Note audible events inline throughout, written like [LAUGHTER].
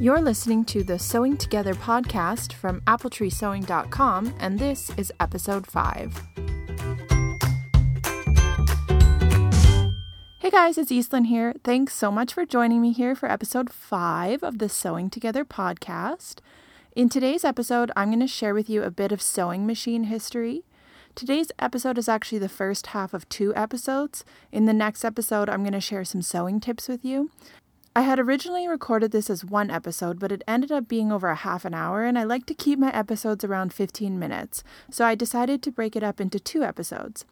You're listening to the Sewing Together podcast from appletreesewing.com, and this is episode 5. Hey guys, it's Eastlyn here. Thanks so much for joining me here for episode 5 of the Sewing Together podcast. In today's episode, I'm going to share with you a bit of sewing machine history. Today's episode is actually the first half of two episodes. In the next episode, I'm going to share some sewing tips with you. I had originally recorded this as one episode, but it ended up being over a half an hour, and I like to keep my episodes around 15 minutes, so I decided to break it up into two episodes.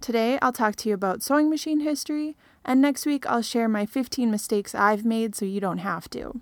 Today, I'll talk to you about sewing machine history, and next week, I'll share my 15 mistakes I've made so you don't have to.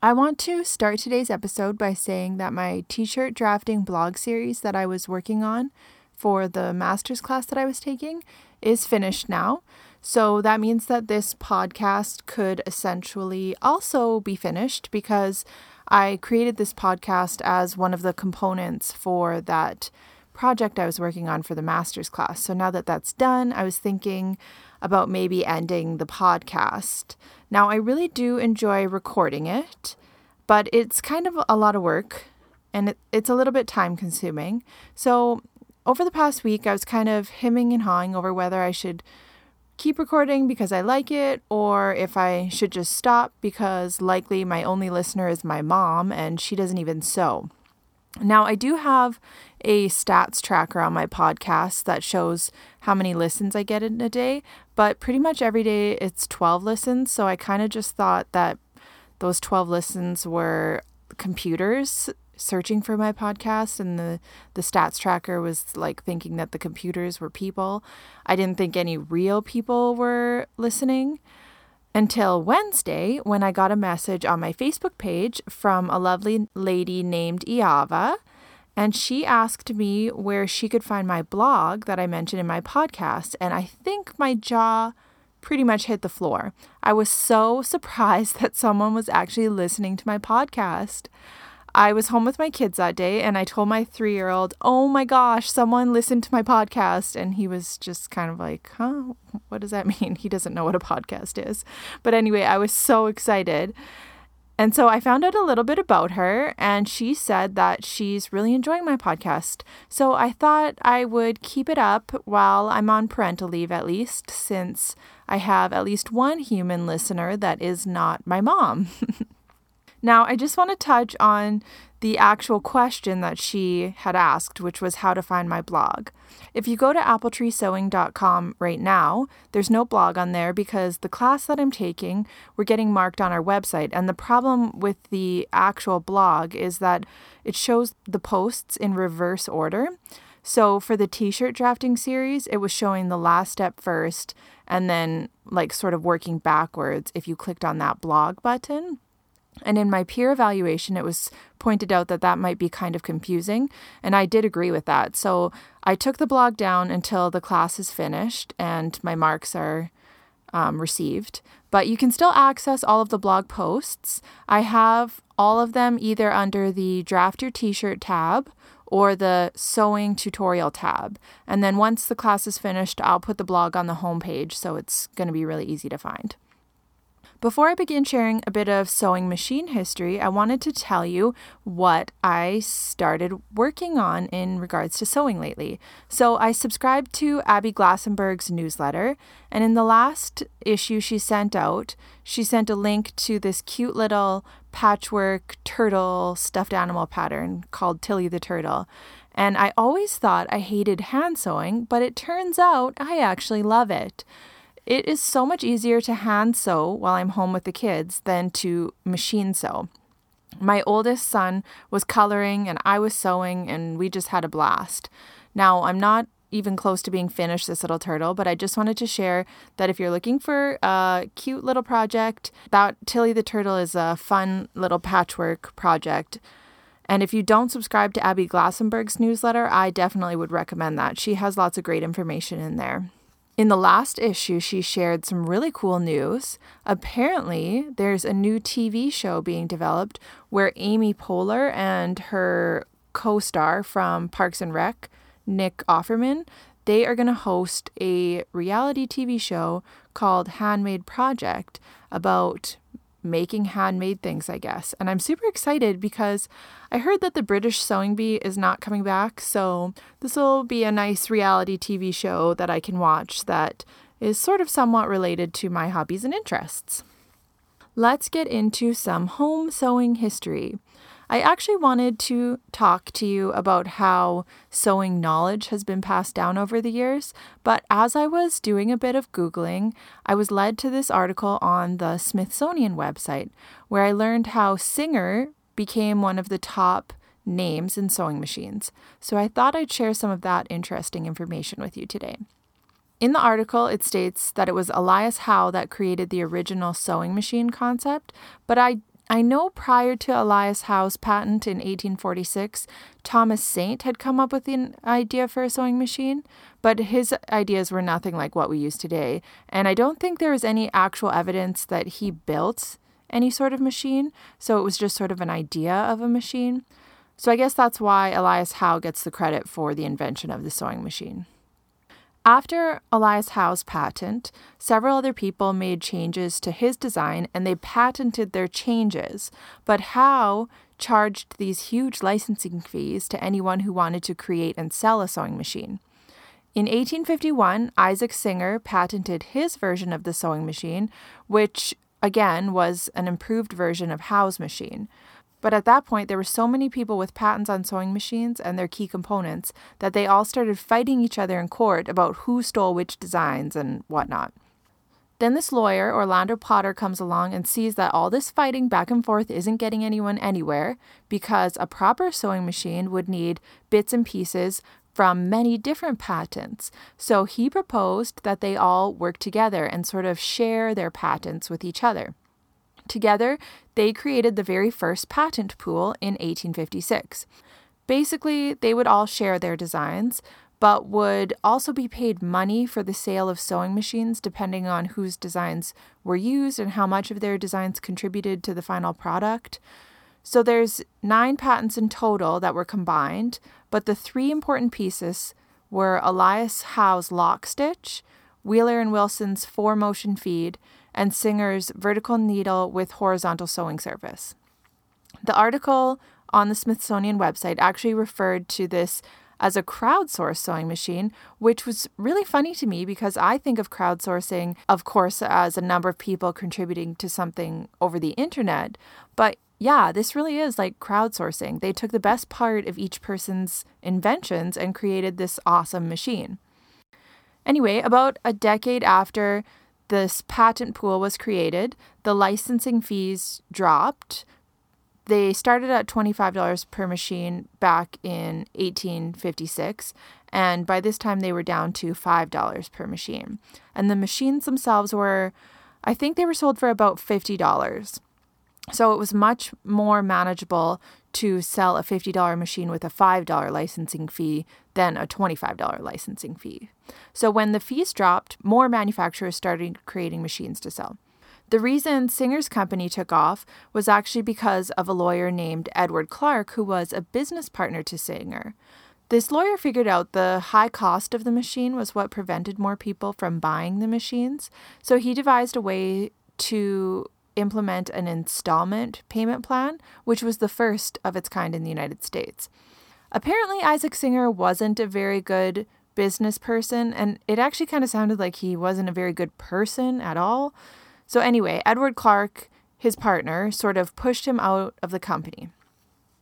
I want to start today's episode by saying that my t shirt drafting blog series that I was working on for the master's class that I was taking is finished now. So that means that this podcast could essentially also be finished because I created this podcast as one of the components for that project I was working on for the master's class. So now that that's done, I was thinking about maybe ending the podcast. Now, I really do enjoy recording it, but it's kind of a lot of work and it, it's a little bit time consuming. So, over the past week, I was kind of hemming and hawing over whether I should keep recording because I like it, or if I should just stop because likely my only listener is my mom and she doesn't even sew. Now, I do have a stats tracker on my podcast that shows how many listens I get in a day, but pretty much every day it's 12 listens. So I kind of just thought that those 12 listens were computers searching for my podcast and the the stats tracker was like thinking that the computers were people. I didn't think any real people were listening until Wednesday when I got a message on my Facebook page from a lovely lady named Iava and she asked me where she could find my blog that I mentioned in my podcast and I think my jaw pretty much hit the floor. I was so [LAUGHS] surprised that someone was actually listening to my podcast. I was home with my kids that day and I told my three year old, Oh my gosh, someone listened to my podcast. And he was just kind of like, Huh? What does that [LAUGHS] mean? He doesn't know what a podcast is. But anyway, I was so excited. And so I found out a little bit about her, and she said that she's really enjoying my podcast. So I thought I would keep it up while I'm on parental leave, at least, since I have at least one human listener that is not my mom. [LAUGHS] Now, I just want to touch on the actual question that she had asked, which was how to find my blog. If you go to appletreesewing.com right now, there's no blog on there because the class that I'm taking, we're getting marked on our website. And the problem with the actual blog is that it shows the posts in reverse order. So for the t shirt drafting series, it was showing the last step first and then, like, sort of working backwards if you clicked on that blog button. And in my peer evaluation, it was pointed out that that might be kind of confusing. And I did agree with that. So I took the blog down until the class is finished and my marks are um, received. But you can still access all of the blog posts. I have all of them either under the Draft Your T shirt tab or the Sewing Tutorial tab. And then once the class is finished, I'll put the blog on the homepage. So it's going to be really easy to find. Before I begin sharing a bit of sewing machine history, I wanted to tell you what I started working on in regards to sewing lately. So, I subscribed to Abby Glassenberg's newsletter, and in the last issue she sent out, she sent a link to this cute little patchwork turtle stuffed animal pattern called Tilly the Turtle. And I always thought I hated hand sewing, but it turns out I actually love it. It is so much easier to hand sew while I'm home with the kids than to machine sew. My oldest son was coloring and I was sewing, and we just had a blast. Now, I'm not even close to being finished this little turtle, but I just wanted to share that if you're looking for a cute little project, that Tilly the Turtle is a fun little patchwork project. And if you don't subscribe to Abby Glassenberg's newsletter, I definitely would recommend that. She has lots of great information in there. In the last issue, she shared some really cool news. Apparently, there's a new TV show being developed where Amy Poehler and her co star from Parks and Rec, Nick Offerman, they are going to host a reality TV show called Handmade Project about making handmade things, I guess. And I'm super excited because I heard that the British Sewing Bee is not coming back. So this will be a nice reality TV show that I can watch that is sort of somewhat related to my hobbies and interests. Let's get into some home sewing history. I actually wanted to talk to you about how sewing knowledge has been passed down over the years, but as I was doing a bit of Googling, I was led to this article on the Smithsonian website where I learned how Singer became one of the top names in sewing machines. So I thought I'd share some of that interesting information with you today. In the article, it states that it was Elias Howe that created the original sewing machine concept, but I I know prior to Elias Howe's patent in 1846, Thomas Saint had come up with an idea for a sewing machine, but his ideas were nothing like what we use today. And I don't think there is any actual evidence that he built any sort of machine, so it was just sort of an idea of a machine. So I guess that's why Elias Howe gets the credit for the invention of the sewing machine. After Elias Howe's patent, several other people made changes to his design and they patented their changes. But Howe charged these huge licensing fees to anyone who wanted to create and sell a sewing machine. In 1851, Isaac Singer patented his version of the sewing machine, which again was an improved version of Howe's machine. But at that point, there were so many people with patents on sewing machines and their key components that they all started fighting each other in court about who stole which designs and whatnot. Then this lawyer, Orlando Potter, comes along and sees that all this fighting back and forth isn't getting anyone anywhere because a proper sewing machine would need bits and pieces from many different patents. So he proposed that they all work together and sort of share their patents with each other. Together, they created the very first patent pool in 1856. Basically, they would all share their designs, but would also be paid money for the sale of sewing machines depending on whose designs were used and how much of their designs contributed to the final product. So there's 9 patents in total that were combined, but the three important pieces were Elias Howe's lock stitch, Wheeler and Wilson's four motion feed, and Singer's vertical needle with horizontal sewing service. The article on the Smithsonian website actually referred to this as a crowdsourced sewing machine, which was really funny to me because I think of crowdsourcing, of course, as a number of people contributing to something over the internet. But yeah, this really is like crowdsourcing. They took the best part of each person's inventions and created this awesome machine. Anyway, about a decade after this patent pool was created, the licensing fees dropped. They started at $25 per machine back in 1856, and by this time they were down to $5 per machine. And the machines themselves were, I think they were sold for about $50. So it was much more manageable to sell a $50 machine with a $5 licensing fee than a $25 licensing fee. So when the fees dropped, more manufacturers started creating machines to sell. The reason Singer's company took off was actually because of a lawyer named Edward Clark, who was a business partner to Singer. This lawyer figured out the high cost of the machine was what prevented more people from buying the machines, so he devised a way to implement an installment payment plan, which was the first of its kind in the United States. Apparently, Isaac Singer wasn't a very good business person, and it actually kind of sounded like he wasn't a very good person at all. So, anyway, Edward Clark, his partner, sort of pushed him out of the company.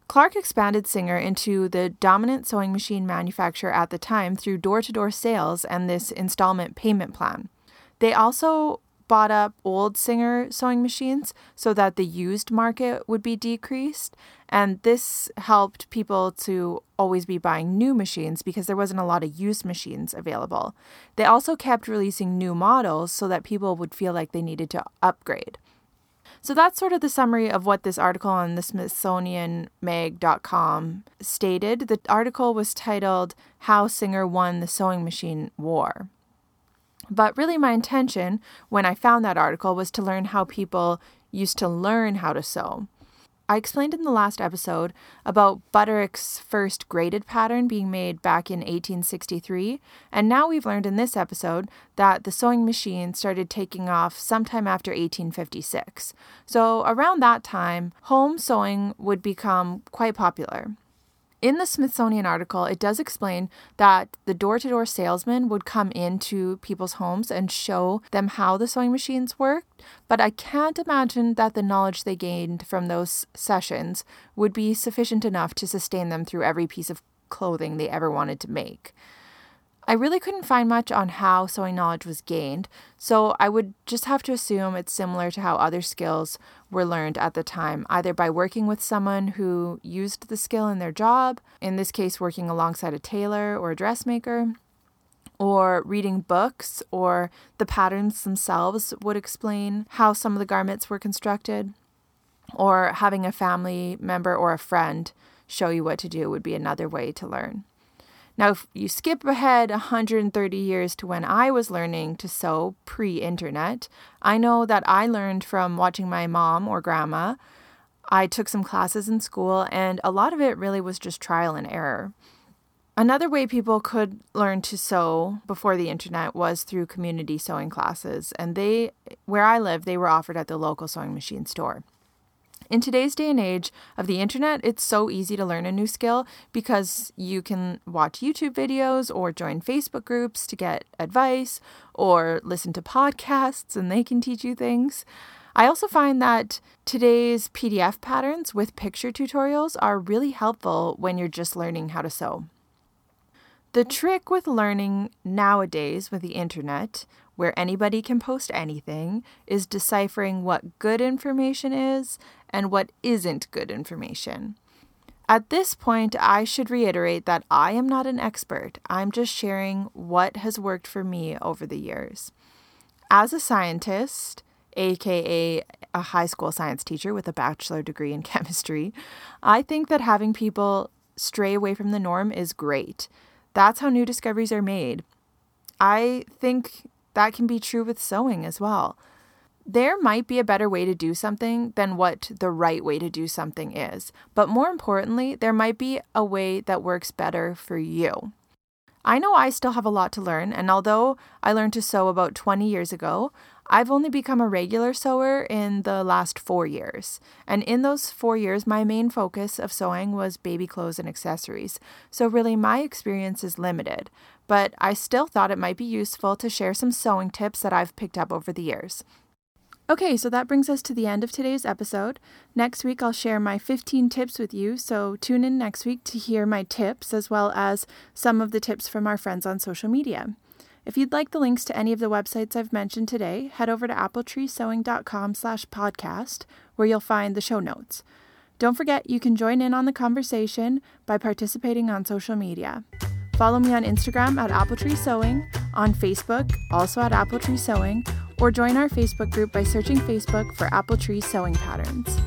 Clark expanded Singer into the dominant sewing machine manufacturer at the time through door to door sales and this installment payment plan. They also bought up old Singer sewing machines so that the used market would be decreased. And this helped people to always be buying new machines because there wasn't a lot of used machines available. They also kept releasing new models so that people would feel like they needed to upgrade. So that's sort of the summary of what this article on the Smithsonianmag.com stated. The article was titled How Singer Won the Sewing Machine War. But really, my intention when I found that article was to learn how people used to learn how to sew. I explained in the last episode about Butterick's first graded pattern being made back in 1863, and now we've learned in this episode that the sewing machine started taking off sometime after 1856. So, around that time, home sewing would become quite popular. In the Smithsonian article, it does explain that the door to door salesman would come into people's homes and show them how the sewing machines worked, but I can't imagine that the knowledge they gained from those sessions would be sufficient enough to sustain them through every piece of clothing they ever wanted to make. I really couldn't find much on how sewing knowledge was gained, so I would just have to assume it's similar to how other skills were learned at the time, either by working with someone who used the skill in their job, in this case, working alongside a tailor or a dressmaker, or reading books, or the patterns themselves would explain how some of the garments were constructed, or having a family member or a friend show you what to do would be another way to learn. Now, if you skip ahead 130 years to when I was learning to sew pre internet, I know that I learned from watching my mom or grandma. I took some classes in school, and a lot of it really was just trial and error. Another way people could learn to sew before the internet was through community sewing classes, and they, where I live, they were offered at the local sewing machine store. In today's day and age of the internet, it's so easy to learn a new skill because you can watch YouTube videos or join Facebook groups to get advice or listen to podcasts and they can teach you things. I also find that today's PDF patterns with picture tutorials are really helpful when you're just learning how to sew. The trick with learning nowadays with the internet, where anybody can post anything, is deciphering what good information is and what isn't good information. At this point, I should reiterate that I am not an expert. I'm just sharing what has worked for me over the years. As a scientist, aka a high school science teacher with a bachelor degree in [LAUGHS] chemistry, I think that having people stray away from the norm is great. That's how new discoveries are made. I think that can be true with sewing as well there might be a better way to do something than what the right way to do something is. But more importantly, there might be a way that works better for you. I know I still have a lot to learn, and although I learned to sew about 20 years ago, I've only become a regular sewer in the last four years. And in those four years, my main focus of sewing was baby clothes and accessories. So, really, my experience is limited. But I still thought it might be useful to share some sewing tips that I've picked up over the years. Okay, so that brings us to the end of today's episode. Next week, I'll share my 15 tips with you, so tune in next week to hear my tips as well as some of the tips from our friends on social media. If you'd like the links to any of the websites I've mentioned today, head over to appletreesewing.com slash podcast, where you'll find the show notes. Don't forget, you can join in on the conversation by participating on social media. Follow me on Instagram at Appletree Sewing, on Facebook, also at Appletree Sewing, or join our Facebook group by searching Facebook for Apple Tree Sewing Patterns.